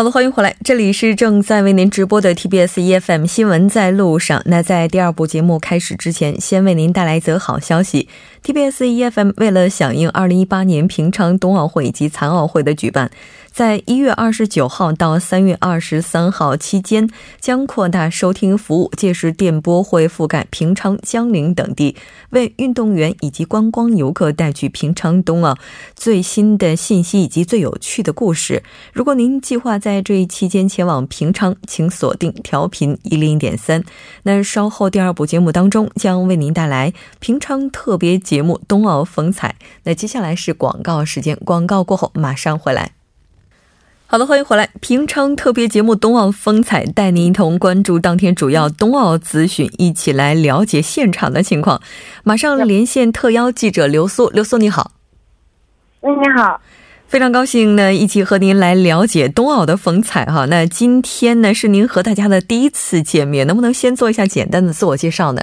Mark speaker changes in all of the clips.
Speaker 1: 好的，欢迎回来，这里是正在为您直播的 TBS EFM 新闻在路上。那在第二部节目开始之前，先为您带来一则好消息。TBS EFM 为了响应2018年平昌冬奥会以及残奥会的举办。在一月二十九号到三月二十三号期间，将扩大收听服务，届时电波会覆盖平昌、江陵等地，为运动员以及观光游客带去平昌冬奥最新的信息以及最有趣的故事。如果您计划在这一期间前往平昌，请锁定调频一零点三。那稍后第二部节目当中将为您带来平昌特别节目《冬奥风采》。那接下来是广告时间，广告过后马上回来。好的，欢迎回来！平昌特别节目《冬奥风采》带您一同关注当天主要冬奥资讯，一起来了解现场的情况。马上连线特邀记者刘苏，刘苏你好。
Speaker 2: 喂，你好，
Speaker 1: 非常高兴呢，一起和您来了解冬奥的风采哈。那今天呢，是您和大家的第一次见面，能不能先做一下简单的自我介绍呢？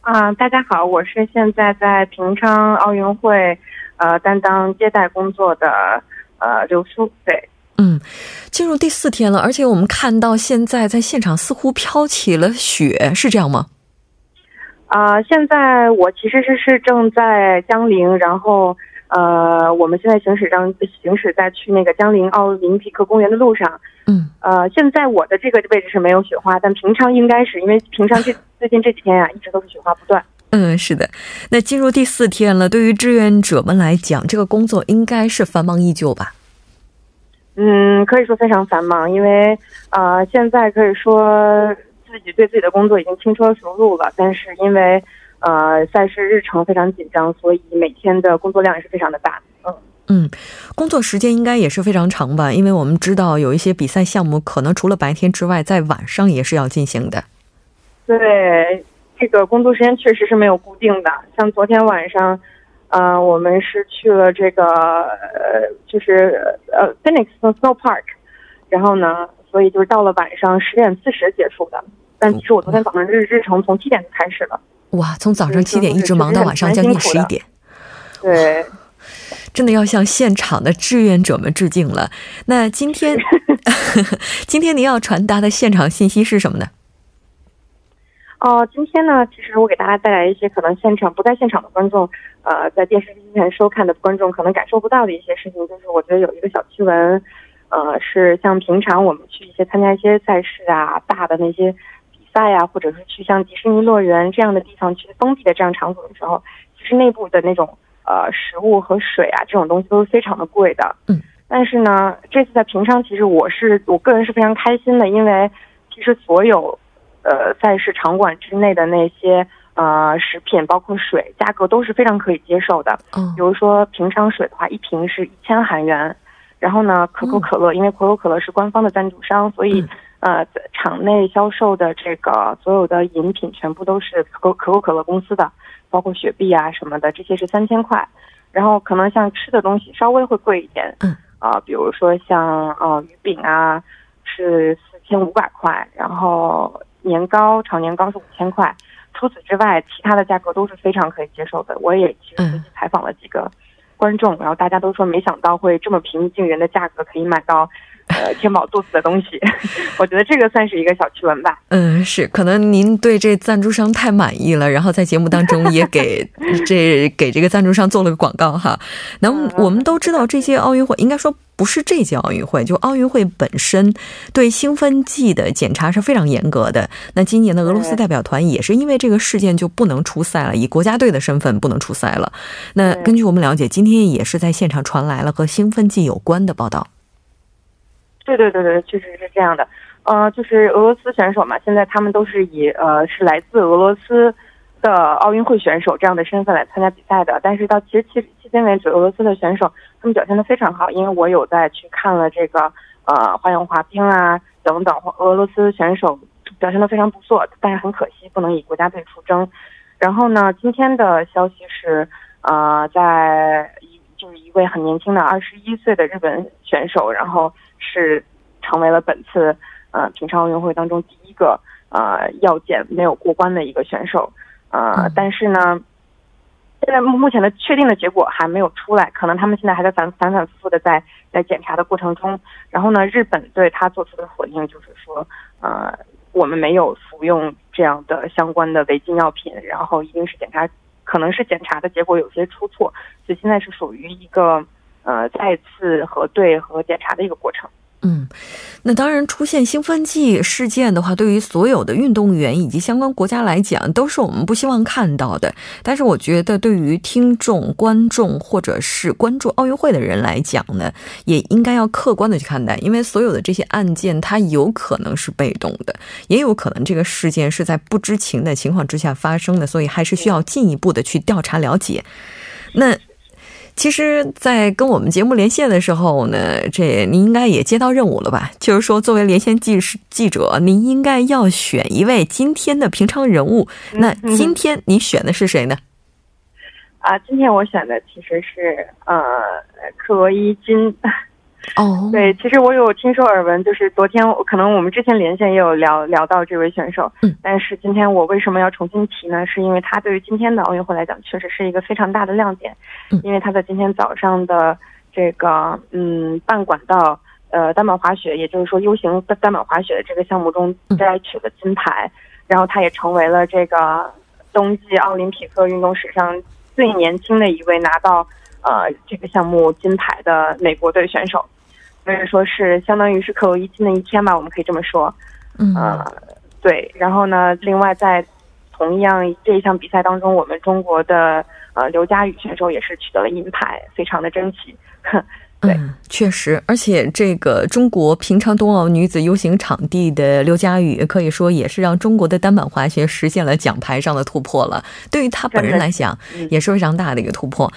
Speaker 2: 啊，大家好，我是现在在平昌奥运会呃担当接待工作的呃刘苏，对。
Speaker 1: 嗯，进入第四天了，而且我们看到现在在现场似乎飘起了雪，是这样吗？
Speaker 2: 啊，现在我其实是是正在江陵，然后呃，我们现在行驶上行驶在去那个江陵奥林匹克公园的路上。嗯，呃，现在我的这个位置是没有雪花，但平昌应该是因为平昌这最近这几天呀，一直都是雪花不断。
Speaker 1: 嗯，是的。那进入第四天了，对于志愿者们来讲，这个工作应该是繁忙依旧吧？
Speaker 2: 嗯，可以说非常繁忙，因为呃，现在可以说自己对自己的工作已经轻车熟路了。但是因为呃赛事日程非常紧张，所以每天的工作量也是非常的大。
Speaker 1: 嗯嗯，工作时间应该也是非常长吧？因为我们知道有一些比赛项目可能除了白天之外，在晚上也是要进行的。
Speaker 2: 对，这个工作时间确实是没有固定的。像昨天晚上。呃，我们是去了这个呃，就是呃，Phoenix Snow Park，然后呢，所以就是到了晚上十点四十结束的。但其实我昨天早上日日程从七点就开始了。
Speaker 1: 哇，从早上七点一直忙到晚上将近十一点。
Speaker 2: 对，
Speaker 1: 真的要向现场的志愿者们致敬了。那今天 今天您要传达的现场信息是什么呢？
Speaker 2: 哦，今天呢，其实我给大家带来一些可能现场不在现场的观众，呃，在电视机前收看的观众可能感受不到的一些事情，就是我觉得有一个小趣闻，呃，是像平常我们去一些参加一些赛事啊，大的那些比赛啊，或者是去像迪士尼乐园这样的地方去封闭的这样场所的时候，其实内部的那种呃食物和水啊这种东西都是非常的贵的。嗯。但是呢，这次在平昌，其实我是我个人是非常开心的，因为其实所有。呃，赛事场馆之内的那些呃食品，包括水，价格都是非常可以接受的。嗯，比如说平常水的话，一瓶是一千韩元。然后呢，可口可乐，因为可口可乐是官方的赞助商，所以呃，场内销售的这个所有的饮品全部都是可可口可乐公司的，包括雪碧啊什么的，这些是三千块。然后可能像吃的东西稍微会贵一点。嗯，啊，比如说像呃鱼饼啊，是四千五百块。然后。年糕炒年糕是五千块，除此之外，其他的价格都是非常可以接受的。我也其实采访了几个观众，然后大家都说没想到会这么平易近人的价格可以买到。呃，填饱肚子的东西，我觉得这个算是一个小趣闻吧。
Speaker 1: 嗯，是，可能您对这赞助商太满意了，然后在节目当中也给 这给这个赞助商做了个广告哈。那我们都知道，这届奥运会应该说不是这届奥运会，就奥运会本身对兴奋剂的检查是非常严格的。那今年的俄罗斯代表团也是因为这个事件就不能出赛了，以国家队的身份不能出赛了。那根据我们了解，今天也是在现场传来了和兴奋剂有关的报道。
Speaker 2: 对对对对，确实是这样的。呃，就是俄罗斯选手嘛，现在他们都是以呃是来自俄罗斯的奥运会选手这样的身份来参加比赛的。但是到其实迄迄今为止，俄罗斯的选手他们表现的非常好，因为我有在去看了这个呃花样滑冰啊等等，俄罗斯选手表现的非常不错。但是很可惜，不能以国家队出征。然后呢，今天的消息是，呃，在一就是一位很年轻的二十一岁的日本选手，然后是成为了本次呃平昌奥运会当中第一个呃药检没有过关的一个选手。呃，但是呢，现在目前的确定的结果还没有出来，可能他们现在还在反反反复复的在在检查的过程中。然后呢，日本对他做出的回应就是说，呃，我们没有服用这样的相关的违禁药品，然后一定是检查，可能是检查的结果有些出错，所以现在是属于一个呃再次核对和检查的一个过程。
Speaker 1: 嗯，那当然，出现兴奋剂事件的话，对于所有的运动员以及相关国家来讲，都是我们不希望看到的。但是，我觉得对于听众、观众或者是关注奥运会的人来讲呢，也应该要客观的去看待，因为所有的这些案件，它有可能是被动的，也有可能这个事件是在不知情的情况之下发生的，所以还是需要进一步的去调查了解。那。其实，在跟我们节目连线的时候呢，这您应该也接到任务了吧？就是说，作为连线记记者，您应该要选一位今天的平常人物。那今天您选的是谁呢？
Speaker 2: 啊，今天我选的其实是呃，克罗伊金。
Speaker 1: 哦，
Speaker 2: 对，其实我有听说耳闻，就是昨天可能我们之前连线也有聊聊到这位选手，
Speaker 1: 嗯，
Speaker 2: 但是今天我为什么要重新提呢？是因为他对于今天的奥运会来讲，确实是一个非常大的亮点，
Speaker 1: 嗯，
Speaker 2: 因为他在今天早上的这个嗯半管道呃单板滑雪，也就是说 U 型单板滑雪的这个项目中摘取了金牌，然后他也成为了这个冬季奥林匹克运动史上最年轻的一位拿到呃这个项目金牌的美国队选手。所以说是相当于是可有一金的一天吧，我们可以这么说。
Speaker 1: 嗯，
Speaker 2: 对。然后呢，另外在同样这一项比赛当中，我们中国的呃刘佳宇选手也是取得了银牌，非常的争气。
Speaker 1: 嗯，确实，而且这个中国平昌冬奥女子 U 型场地的刘佳宇，可以说也是让中国的单板滑雪实现了奖牌上的突破了。对于他本人来讲，也是非常大的一个突破。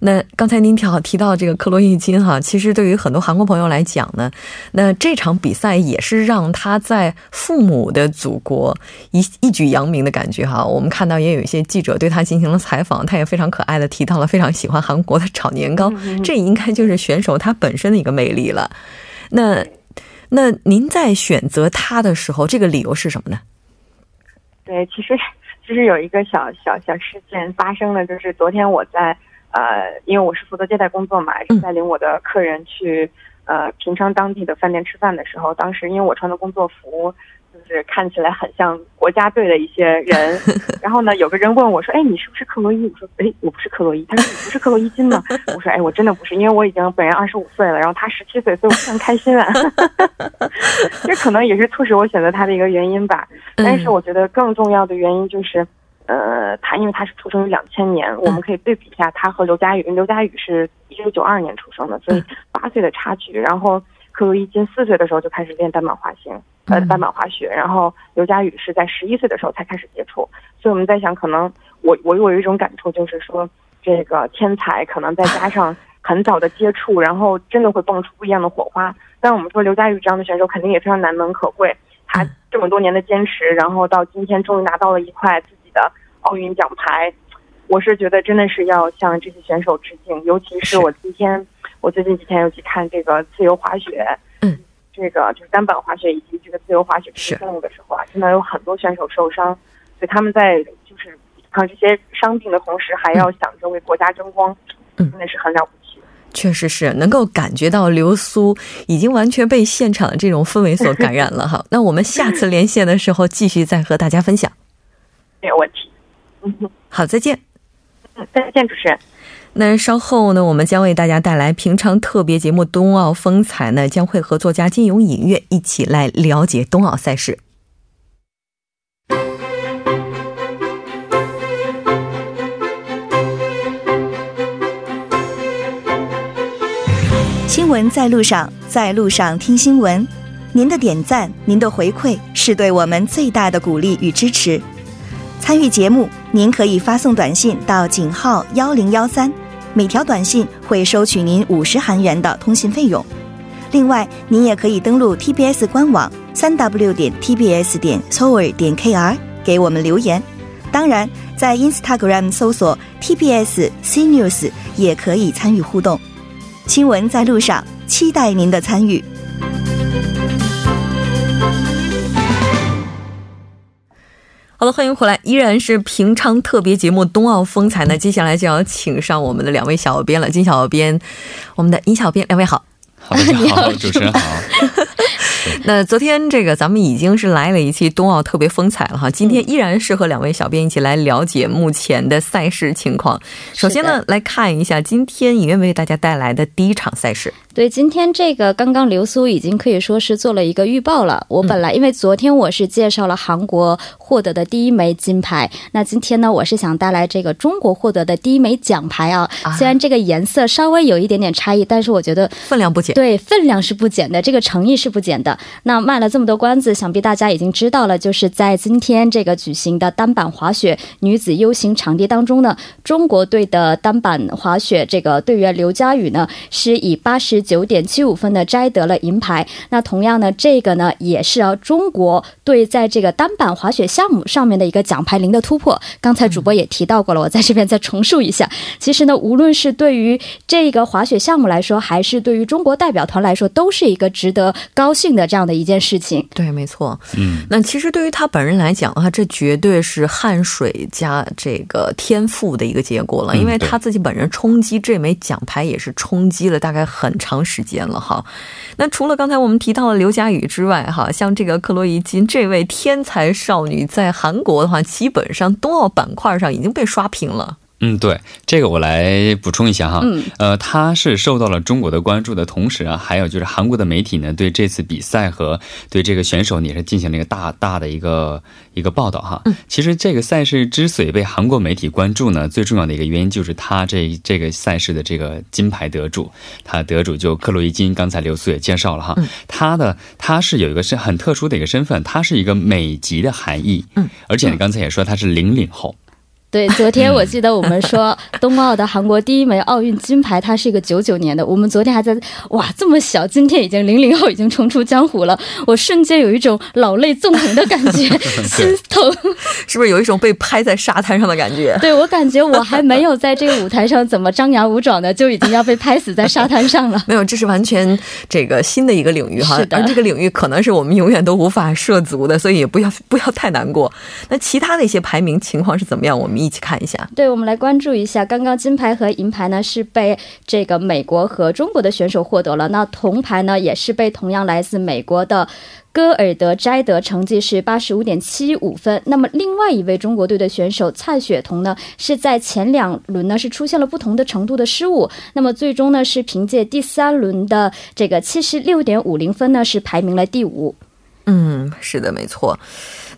Speaker 1: 那刚才您提好提到这个克洛伊金哈，其实对于很多韩国朋友来讲呢，那这场比赛也是让他在父母的祖国一一举扬名的感觉哈。我们看到也有一些记者对他进行了采访，他也非常可爱的提到了非常喜欢韩国的 炒年糕，这应该就是选手他本身的一个魅力了。那那您在选择他的时候，这个理由是什么呢？
Speaker 2: 对，其实其实有一个小小小事件发生了，就是昨天我在。呃，因为我是负责接待工作嘛，是带领我的客人去呃平昌当地的饭店吃饭的时候，当时因为我穿的工作服就是看起来很像国家队的一些人，然后呢，有个人问我说：“哎，你是不是克洛伊？”我说：“哎，我不是克洛伊。”他说：“你不是克洛伊金吗？”我说：“哎，我真的不是，因为我已经本人二十五岁了，然后他十七岁，所以我非常开心啊。这可能也是促使我选择他的一个原因吧。但是我觉得更重要的原因就是。呃，他因为他是出生于两千年，我们可以对比一下他和刘佳宇。刘佳宇是一九九二年出生的，所以八岁的差距。然后克洛伊金四岁的时候就开始练单板滑行，呃，单板滑雪。然后刘佳宇是在十一岁的时候才开始接触。所以我们在想，可能我我我有一种感触，就是说这个天才可能再加 上很早的接触，然后真的会蹦出不一样的火花。但我们说刘佳宇这样的选手肯定也非常难能可贵，他这么多年的坚持，然后到今天终于拿到了一块自己。的奥运奖牌，我是觉得真的是要向这些选手致敬。尤其是我今天，我最近几天又去看这个自由滑雪，
Speaker 1: 嗯，
Speaker 2: 这个就是单板滑雪以及这个自由滑雪这个项目的时候啊，真的有很多选手受伤，所以他们在就是抗这些伤病的同时，还要想着为国家争光，真的是很了不起。
Speaker 1: 确实是能够感觉到流苏已经完全被现场的这种氛围所感染了哈。那我们下次连线的时候，继续再和大家分享。
Speaker 2: 没有问题，
Speaker 1: 嗯，好，再见，
Speaker 2: 嗯，再见，主持人。
Speaker 1: 那稍后呢，我们将为大家带来平常特别节目《冬奥风采》呢，将会和作家金勇隐月一起来了解冬奥赛事。
Speaker 3: 新闻在路上，在路上听新闻。您的点赞，您的回馈，是对我们最大的鼓励与支持。参与节目，您可以发送短信到井号幺零幺三，每条短信会收取您五十韩元的通信费用。另外，您也可以登录 TBS 官网三 W 点 TBS 点 s o u r 点 KR 给我们留言。当然。在 Instagram 搜索 TBS CNews 也可以参与互动。新闻在路上，期待您的参与。
Speaker 1: 好了，欢迎回来，依然是平昌特别节目《冬奥风采》呢。接下来就要请上我们的两位小编了，金小编，我们的尹小编，两位好。
Speaker 4: 好，主持人好。
Speaker 1: 那昨天这个咱们已经是来了一期冬奥特别风采了哈，今天依然是和两位小编一起来了解目前的赛事情况。首先呢，来看一下今天影院为大家带来的第一场赛事。
Speaker 5: 对，今天这个刚刚流苏已经可以说是做了一个预报了。我本来因为昨天我是介绍了韩国获得的第一枚金牌，那今天呢，我是想带来这个中国获得的第一枚奖牌啊。虽然这个颜色稍微有一点点差异，但是我觉得
Speaker 1: 分量不减。
Speaker 5: 对，分量是不减的，这个诚意是不减的。那卖了这么多关子，想必大家已经知道了，就是在今天这个举行的单板滑雪女子 U 型场地当中呢，中国队的单板滑雪这个队员刘佳宇呢，是以八十。九点七五分的摘得了银牌。那同样呢，这个呢也是啊中国队在这个单板滑雪项目上面的一个奖牌零的突破。刚才主播也提到过了，我在这边再重述一下。其实呢，无论是对于这个滑雪项目来说，还是对于中国代表团来说，都是一个值得高兴的这样的一件事情。
Speaker 1: 对，没错。嗯，那其实对于他本人来讲的话，这绝对是汗水加这个天赋的一个结果了，因为他自己本人冲击这枚奖牌也是冲击了大概很长。长时间了哈，那除了刚才我们提到的刘佳宇之外，哈，像这个克洛伊金这位天才少女，在韩国的话，基本上冬奥板块上已经被刷屏了。
Speaker 4: 嗯，对，这个我来补充一下哈。嗯，呃，他是受到了中国的关注的同时啊，还有就是韩国的媒体呢，对这次比赛和对这个选手也是进行了一个大大的一个一个报道哈。嗯，其实这个赛事之所以被韩国媒体关注呢，最重要的一个原因就是他这这个赛事的这个金牌得主，他得主就克洛伊金，刚才刘苏也介绍了哈。嗯，他的他是有一个是很特殊的一个身份，他是一个美籍的韩裔。嗯，而且你刚才也说他是零零后。
Speaker 5: 对，昨天我记得我们说 冬奥的韩国第一枚奥运金牌，它是一个九九年的。我们昨天还在哇，这么小，今天已经零零后，已经重出江湖了。我瞬间有一种老泪纵横的感觉，心疼，
Speaker 1: 是不是有一种被拍在沙滩上的感觉？
Speaker 5: 对我感觉我还没有在这个舞台上怎么张牙舞爪的，就已经要被拍死在沙滩上了。
Speaker 1: 没有，这是完全这个新的一个领域哈，而这个领域可能是我们永远都无法涉足的，所以也不要不要太难过。那其他的一些排名情况是怎么样？我们。一起看一下，
Speaker 5: 对，我们来关注一下，刚刚金牌和银牌呢是被这个美国和中国的选手获得了，那铜牌呢也是被同样来自美国的戈尔德摘得，成绩是八十五点七五分。那么另外一位中国队的选手蔡雪桐呢是在前两轮呢是出现了不同的程度的失误，那么最终呢是凭借第三轮的这个七十六点五零分呢是排名了第五。
Speaker 1: 嗯，是的，没错。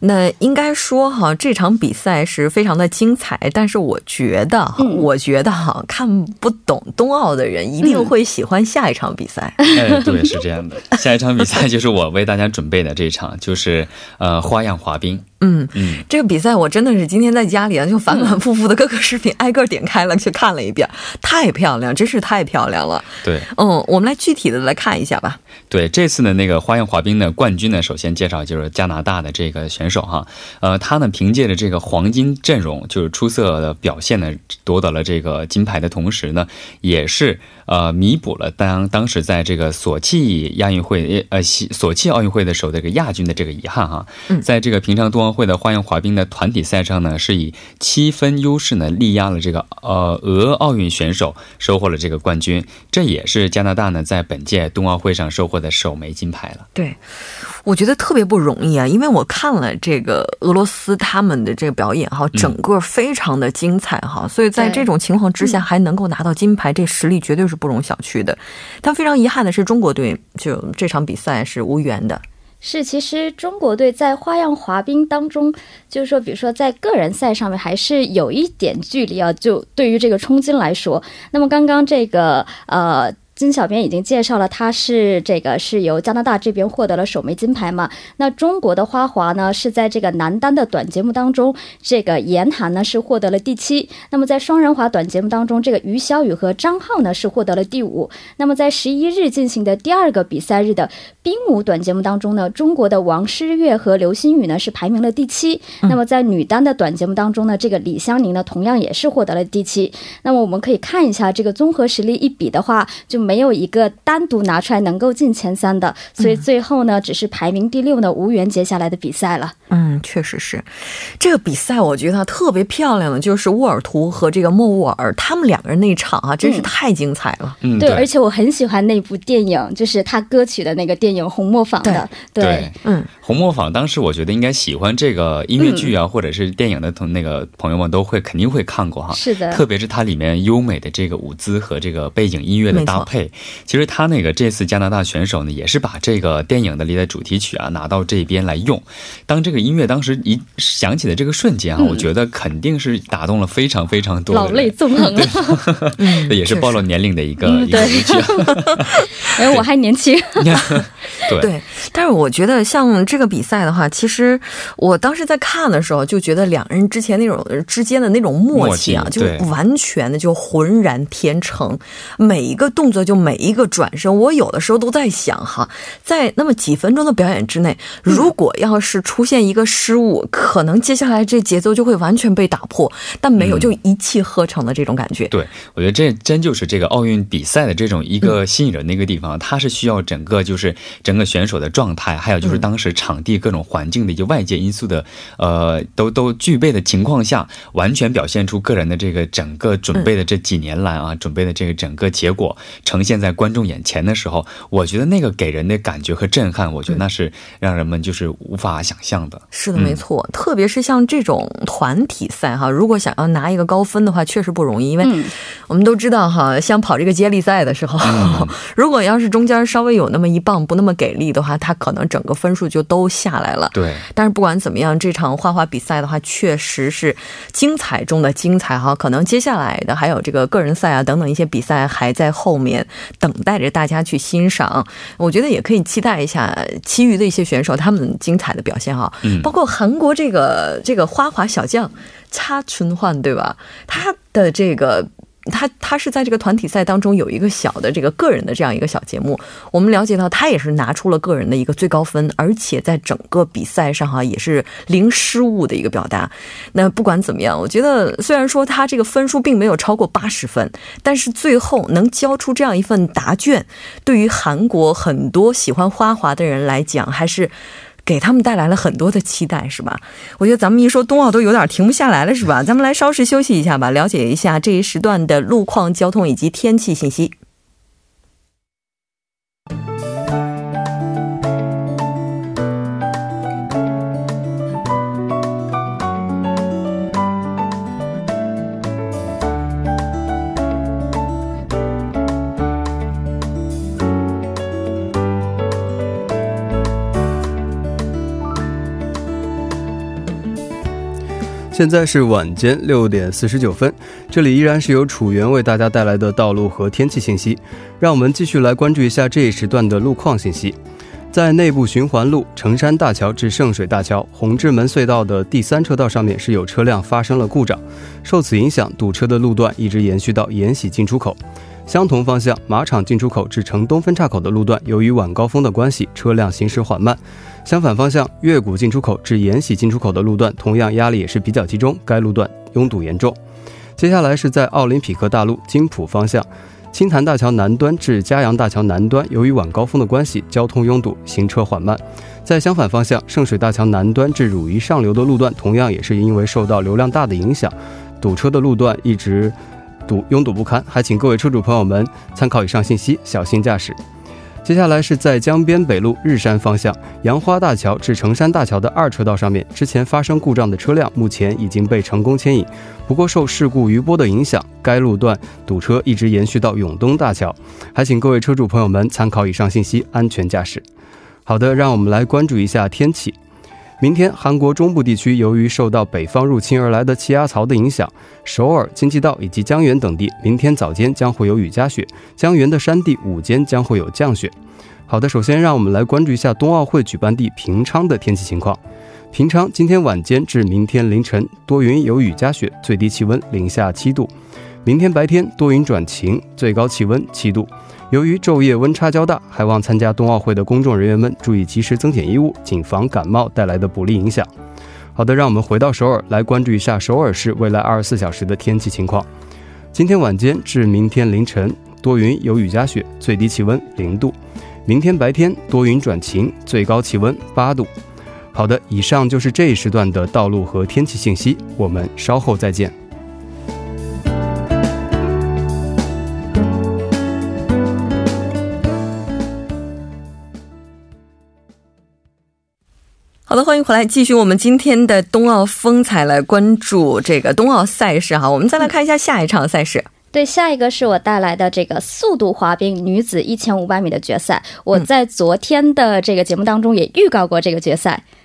Speaker 1: 那应该说哈，这场比赛是非常的精彩，但是我觉得，我觉得哈，看不懂冬奥的人一定会喜欢下一场比赛。
Speaker 4: 哎，对，是这样的，下一场比赛就是我为大家准备的这一场，就是呃，花样滑冰。
Speaker 1: 嗯嗯，这个比赛我真的是今天在家里啊，就反反复复的各个视频挨个点开了去看了一遍，太漂亮，真是太漂亮了。
Speaker 4: 对，
Speaker 1: 嗯，我们来具体的来看一下吧。
Speaker 4: 对，这次的那个花样滑冰的冠军呢，首先介绍就是加拿大的这个选手哈，呃，他呢凭借着这个黄金阵容，就是出色的表现呢，夺得了这个金牌的同时呢，也是呃弥补了当当时在这个索契亚运会呃索契奥运会的时候这个亚军的这个遗憾哈。嗯，在这个平昌冬奥会的花样滑冰的团体赛上呢，是以七分优势呢力压了这个呃俄奥运选手，收获了这个冠军。这也是加拿大呢在本届冬奥会上收获的首枚金牌了。
Speaker 1: 对，我觉得特别不容易啊，因为我看了这个俄罗斯他们的这个表演哈，整个非常的精彩哈，所以在这种情况之下还能够拿到金牌，这实力绝对是不容小觑的。但非常遗憾的是，中国队就这场比赛是无缘的。
Speaker 5: 是，其实中国队在花样滑冰当中，就是说，比如说在个人赛上面还是有一点距离啊。就对于这个冲金来说，那么刚刚这个呃。金小编已经介绍了，他是这个是由加拿大这边获得了首枚金牌嘛？那中国的花滑呢是在这个男单的短节目当中，这个严寒呢是获得了第七。那么在双人滑短节目当中，这个于小雨和张浩呢是获得了第五。那么在十一日进行的第二个比赛日的冰舞短节目当中呢，中国的王诗玥和刘星宇呢是排名了第七。那么在女单的短节目当中呢，这个李湘宁呢同样也是获得了第七。那么我们可以看一下这个综合实力一比的话，就。没有一个单独拿出来能够进前三的，所以最后呢，只是排名第六呢，无缘接下来的比赛了。
Speaker 1: 嗯，确实是，这个比赛我觉得特别漂亮的，就是沃尔图和这个莫沃尔他们两个人那场啊，真是太精彩了。
Speaker 5: 嗯，对，而且我很喜欢那部电影，就是他歌曲的那个电影《红磨坊》的。
Speaker 4: 对，嗯，《红磨坊》当时我觉得应该喜欢这个音乐剧啊，或者是电影的同那个朋友们都会肯定会看过哈。
Speaker 5: 是的，
Speaker 4: 特别是它里面优美的这个舞姿和这个背景音乐的搭配。其实他那个这次加拿大选手呢，也是把这个电影的里的主题曲啊拿到这边来用。当这个音乐当时一响起的这个瞬间啊，我觉得肯定是打动了非常非常多
Speaker 5: 老泪纵横了。
Speaker 4: 这 也是暴露年龄的一个一个语气。
Speaker 5: 哎，我还年轻。
Speaker 4: 对
Speaker 1: 对，但是我觉得像这个比赛的话，其实我当时在看的时候就觉得两人之前那种之间的那种默契啊，就完全的就浑然天成，每一个动作就每一个转身，我有的时候都在想哈，在那么几分钟的表演之内，如果要是出现一个失误，可能接下来这节奏就会完全被打破，但没有，就一气呵成的这种感觉。
Speaker 4: 对，我觉得这真就是这个奥运比赛的这种一个吸引人的一个地方，它是需要整个就是整个选手的状态，还有就是当时场地各种环境的一些外界因素的，呃，都都具备的情况下，完全表现出个人的这个整个准备的这几年来啊，准备的这个整个结果呈现在观众眼前的时候，我觉得那个给人的感觉和震撼，我觉得那是让人们就是无法想象的。
Speaker 1: 是的，没错，特别是像这种团体赛哈，如果想要拿一个高分的话，确实不容易，因为我们都知道哈，像跑这个接力赛的时候，如果要是中间稍微有那么一棒不那么给力的话，他可能整个分数就都下来了。
Speaker 4: 对，
Speaker 1: 但是不管怎么样，这场画画比赛的话，确实是精彩中的精彩哈。可能接下来的还有这个个人赛啊等等一些比赛还在后面等待着大家去欣赏。我觉得也可以期待一下其余的一些选手他们精彩的表现哈。嗯，包括韩国这个这个花滑小将擦春焕对吧？他的这个。他他是在这个团体赛当中有一个小的这个个人的这样一个小节目，我们了解到他也是拿出了个人的一个最高分，而且在整个比赛上哈也是零失误的一个表达。那不管怎么样，我觉得虽然说他这个分数并没有超过八十分，但是最后能交出这样一份答卷，对于韩国很多喜欢花滑的人来讲还是。给他们带来了很多的期待，是吧？我觉得咱们一说冬奥都有点停不下来了，是吧？咱们来稍事休息一下吧，了解一下这一时段的路况、交通以及天气信息。
Speaker 6: 现在是晚间六点四十九分，这里依然是由楚源为大家带来的道路和天气信息。让我们继续来关注一下这一时段的路况信息。在内部循环路成山大桥至圣水大桥红志门隧道的第三车道上面是有车辆发生了故障，受此影响，堵车的路段一直延续到延禧进出口。相同方向马场进出口至城东分岔口的路段，由于晚高峰的关系，车辆行驶缓慢。相反方向月谷进出口至延禧进出口的路段，同样压力也是比较集中，该路段拥堵严重。接下来是在奥林匹克大路金浦方向青潭大桥南端至嘉阳大桥南端，由于晚高峰的关系，交通拥堵，行车缓慢。在相反方向圣水大桥南端至汝矣上流的路段，同样也是因为受到流量大的影响，堵车的路段一直。堵拥堵不堪，还请各位车主朋友们参考以上信息，小心驾驶。接下来是在江边北路日山方向杨花大桥至成山大桥的二车道上面，之前发生故障的车辆目前已经被成功牵引，不过受事故余波的影响，该路段堵车一直延续到永东大桥，还请各位车主朋友们参考以上信息，安全驾驶。好的，让我们来关注一下天气。明天，韩国中部地区由于受到北方入侵而来的气压槽的影响，首尔、京畿道以及江原等地明天早间将会有雨夹雪，江原的山地午间将会有降雪。好的，首先让我们来关注一下冬奥会举办地平昌的天气情况。平昌今天晚间至明天凌晨多云有雨夹雪，最低气温零下七度。明天白天多云转晴，最高气温七度。由于昼夜温差较大，还望参加冬奥会的公众人员们注意及时增减衣物，谨防感冒带来的不利影响。好的，让我们回到首尔来关注一下首尔市未来二十四小时的天气情况。今天晚间至明天凌晨多云有雨夹雪，最低气温零度。明天白天多云转晴，最高气温八度。好的，以上就是这一时段的道路和天气信息，我们稍后再见。
Speaker 1: 好的，欢迎回来，继续我们今天的冬奥风采，来关注这个冬奥赛事哈。我们再来看一下下一场赛事。
Speaker 5: 对，下一个是我带来的这个速度滑冰女子一千五百米的决赛。我在昨天的这个节目当中也预告过这个决赛。
Speaker 1: 嗯，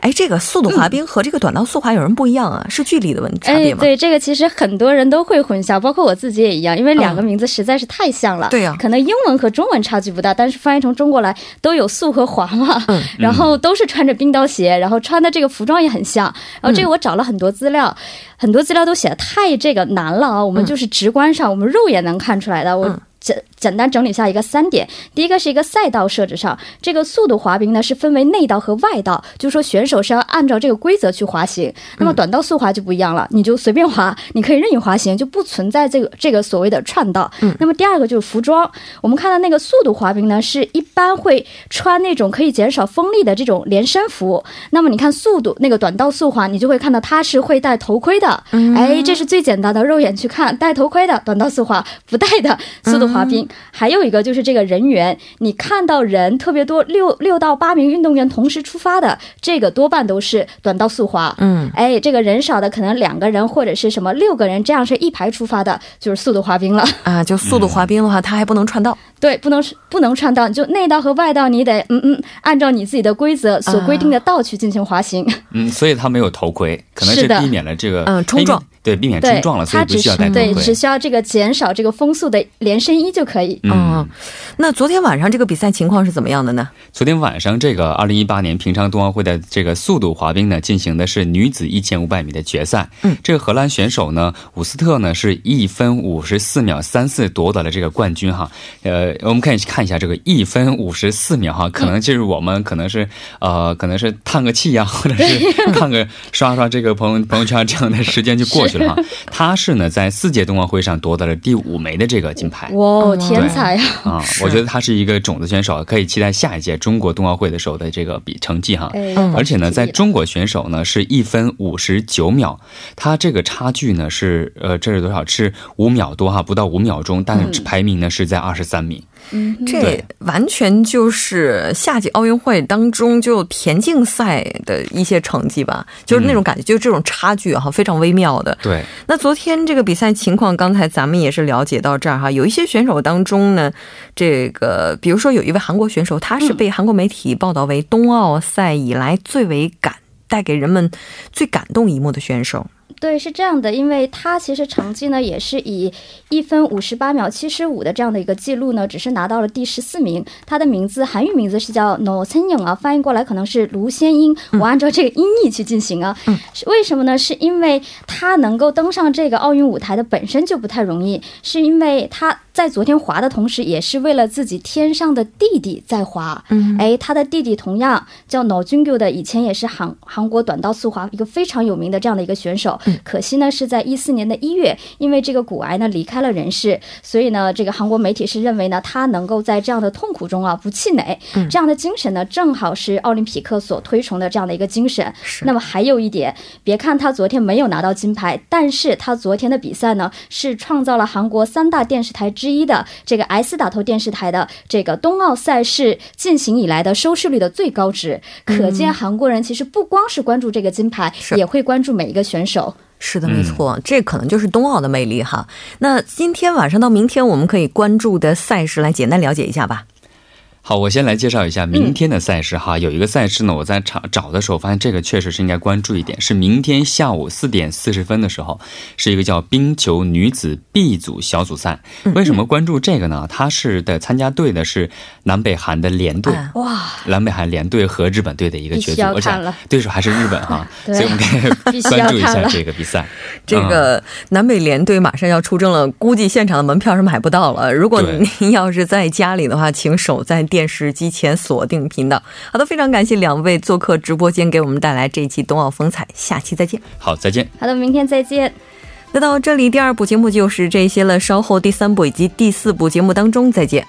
Speaker 1: 哎，这个速度滑冰和这个短道速滑有人不一样啊？是距离的问题差别吗？
Speaker 5: 对，这个其实很多人都会混淆，包括我自己也一样，因为两个名字实在是太像了。
Speaker 1: 对呀，
Speaker 5: 可能英文和中文差距不大，但是翻译成中国来都有速和滑嘛。嗯，然后都是穿着冰刀鞋，然后穿的这个服装也很像。然后这个我找了很多资料，很多资料都写的太这个难了啊！我们就是直观上，我们肉眼能看出来的。我。简简单整理下一个三点，第一个是一个赛道设置上，这个速度滑冰呢是分为内道和外道，就是说选手是要按照这个规则去滑行。那么短道速滑就不一样了，你就随便滑，你可以任意滑行，就不存在这个这个所谓的串道。嗯。那么第二个就是服装，我们看到那个速度滑冰呢是一般会穿那种可以减少风力的这种连身服。那么你看速度那个短道速滑，你就会看到它是会戴头盔的。嗯。哎，这是最简单的肉眼去看，戴头盔的短道速滑，不戴的速度。滑冰还有一个就是这个人员，你看到人特别多，六六到八名运动员同时出发的，这个多半都是短道速滑。嗯，哎，这个人少的可能两个人或者是什么六个人，这样是一排出发的，就是速度滑冰了
Speaker 1: 啊。就速度滑冰的话，它还不能串道。
Speaker 5: 对，不能不能串道，就内道和外道，你得嗯嗯，按照你自己的规则所规定的道去进行滑行。
Speaker 4: 嗯，所以他没有头盔，可能是避免了这个
Speaker 1: 嗯冲撞。
Speaker 4: 对，避免冲撞了，所以不需要戴头
Speaker 5: 盔。对，只需要这个减少这个风速的连身衣就可以。
Speaker 1: 嗯，那昨天晚上这个比赛情况是怎么样的呢？
Speaker 4: 昨天晚上，这个二零一八年平昌冬奥会的这个速度滑冰呢，进行的是女子一千五百米的决赛。嗯，这个荷兰选手呢，伍斯特呢，是一分五十四秒三四夺得了这个冠军哈。呃，我们可以看一下这个一分五十四秒哈，可能就是我们可能是呃，可能是叹个气呀，或者是 看个刷刷这个朋友朋友圈这样的时间就过去了哈。他是呢，在四届冬奥会上夺得了第五枚的这个金牌。
Speaker 5: 哇，天才呀！
Speaker 4: 啊，我觉得他是一个种子选手，可以期待下一届中国冬奥会的时候的这个比成绩哈。而且呢，在中国选手呢是一分五十九秒，他这个差距呢是呃这是多少？是五秒多哈，不到五秒钟，但是排名呢是在二十三名。
Speaker 1: 嗯，这完全就是夏季奥运会当中就田径赛的一些成绩吧，就是那种感觉，就是这种差距哈，非常微妙的。
Speaker 4: 对。
Speaker 1: 那昨天这个比赛情况，刚才咱们也是了解到这儿哈，有一些选手当中呢，这个比如说有一位韩国选手，他是被韩国媒体报道为冬奥赛以来最为感带给人们最感动一幕的选手。
Speaker 5: 对，是这样的，因为他其实成绩呢也是以一分五十八秒七十五的这样的一个记录呢，只是拿到了第十四名。他的名字韩语名字是叫 No Sen Yong 啊，翻译过来可能是卢先英。我按照这个音译去进行啊。是为什么呢？是因为他能够登上这个奥运舞台的本身就不太容易，是因为他在昨天滑的同时，也是为了自己天上的弟弟在滑。嗯，哎，他的弟弟同样叫 No Jungyu 的，以前也是韩韩国短道速滑一个非常有名的这样的一个选手。可惜呢，是在一四年的一月，因为这个骨癌呢离开了人世，所以呢，这个韩国媒体是认为呢，他能够在这样的痛苦中啊不气馁，这样的精神呢，正好是奥林匹克所推崇的这样的一个精神。那么还有一点，别看他昨天没有拿到金牌，但是他昨天的比赛呢，是创造了韩国三大电视台之一的这个 S 打头电视台的这个冬奥赛事进行以来的收视率的最高值。可见韩国人其实不光是关注这个金牌，也会关注每一个选手。
Speaker 1: 是的，没错，这可能就是冬奥的魅力哈。那今天晚上到明天，我们可以关注的赛事来简单了解一下吧。
Speaker 4: 好，我先来介绍一下明天的赛事哈。有一个赛事呢，我在找找的时候发现这个确实是应该关注一点，是明天下午四点四十分的时候，是一个叫冰球女子 B 组小组赛。为什么关注这个呢？它是的参加队的是南北韩的联队，
Speaker 5: 哇，
Speaker 4: 南北韩联队和日本队的一个角逐，而且对手还是日本哈，所以我们可以 关注一下这个比赛。
Speaker 1: 这个南北联队马上要出征了，估计现场的门票是买不到了。如果您要是在家里的话，请守在电视机前锁定频道。好的，非常感谢两位做客直播间，给我们带来这一期冬奥风采。下期再见。
Speaker 4: 好，再见。
Speaker 5: 好的，明天再见。
Speaker 1: 那到这里，第二部节目就是这些了。稍后第三部以及第四部节目当中再见。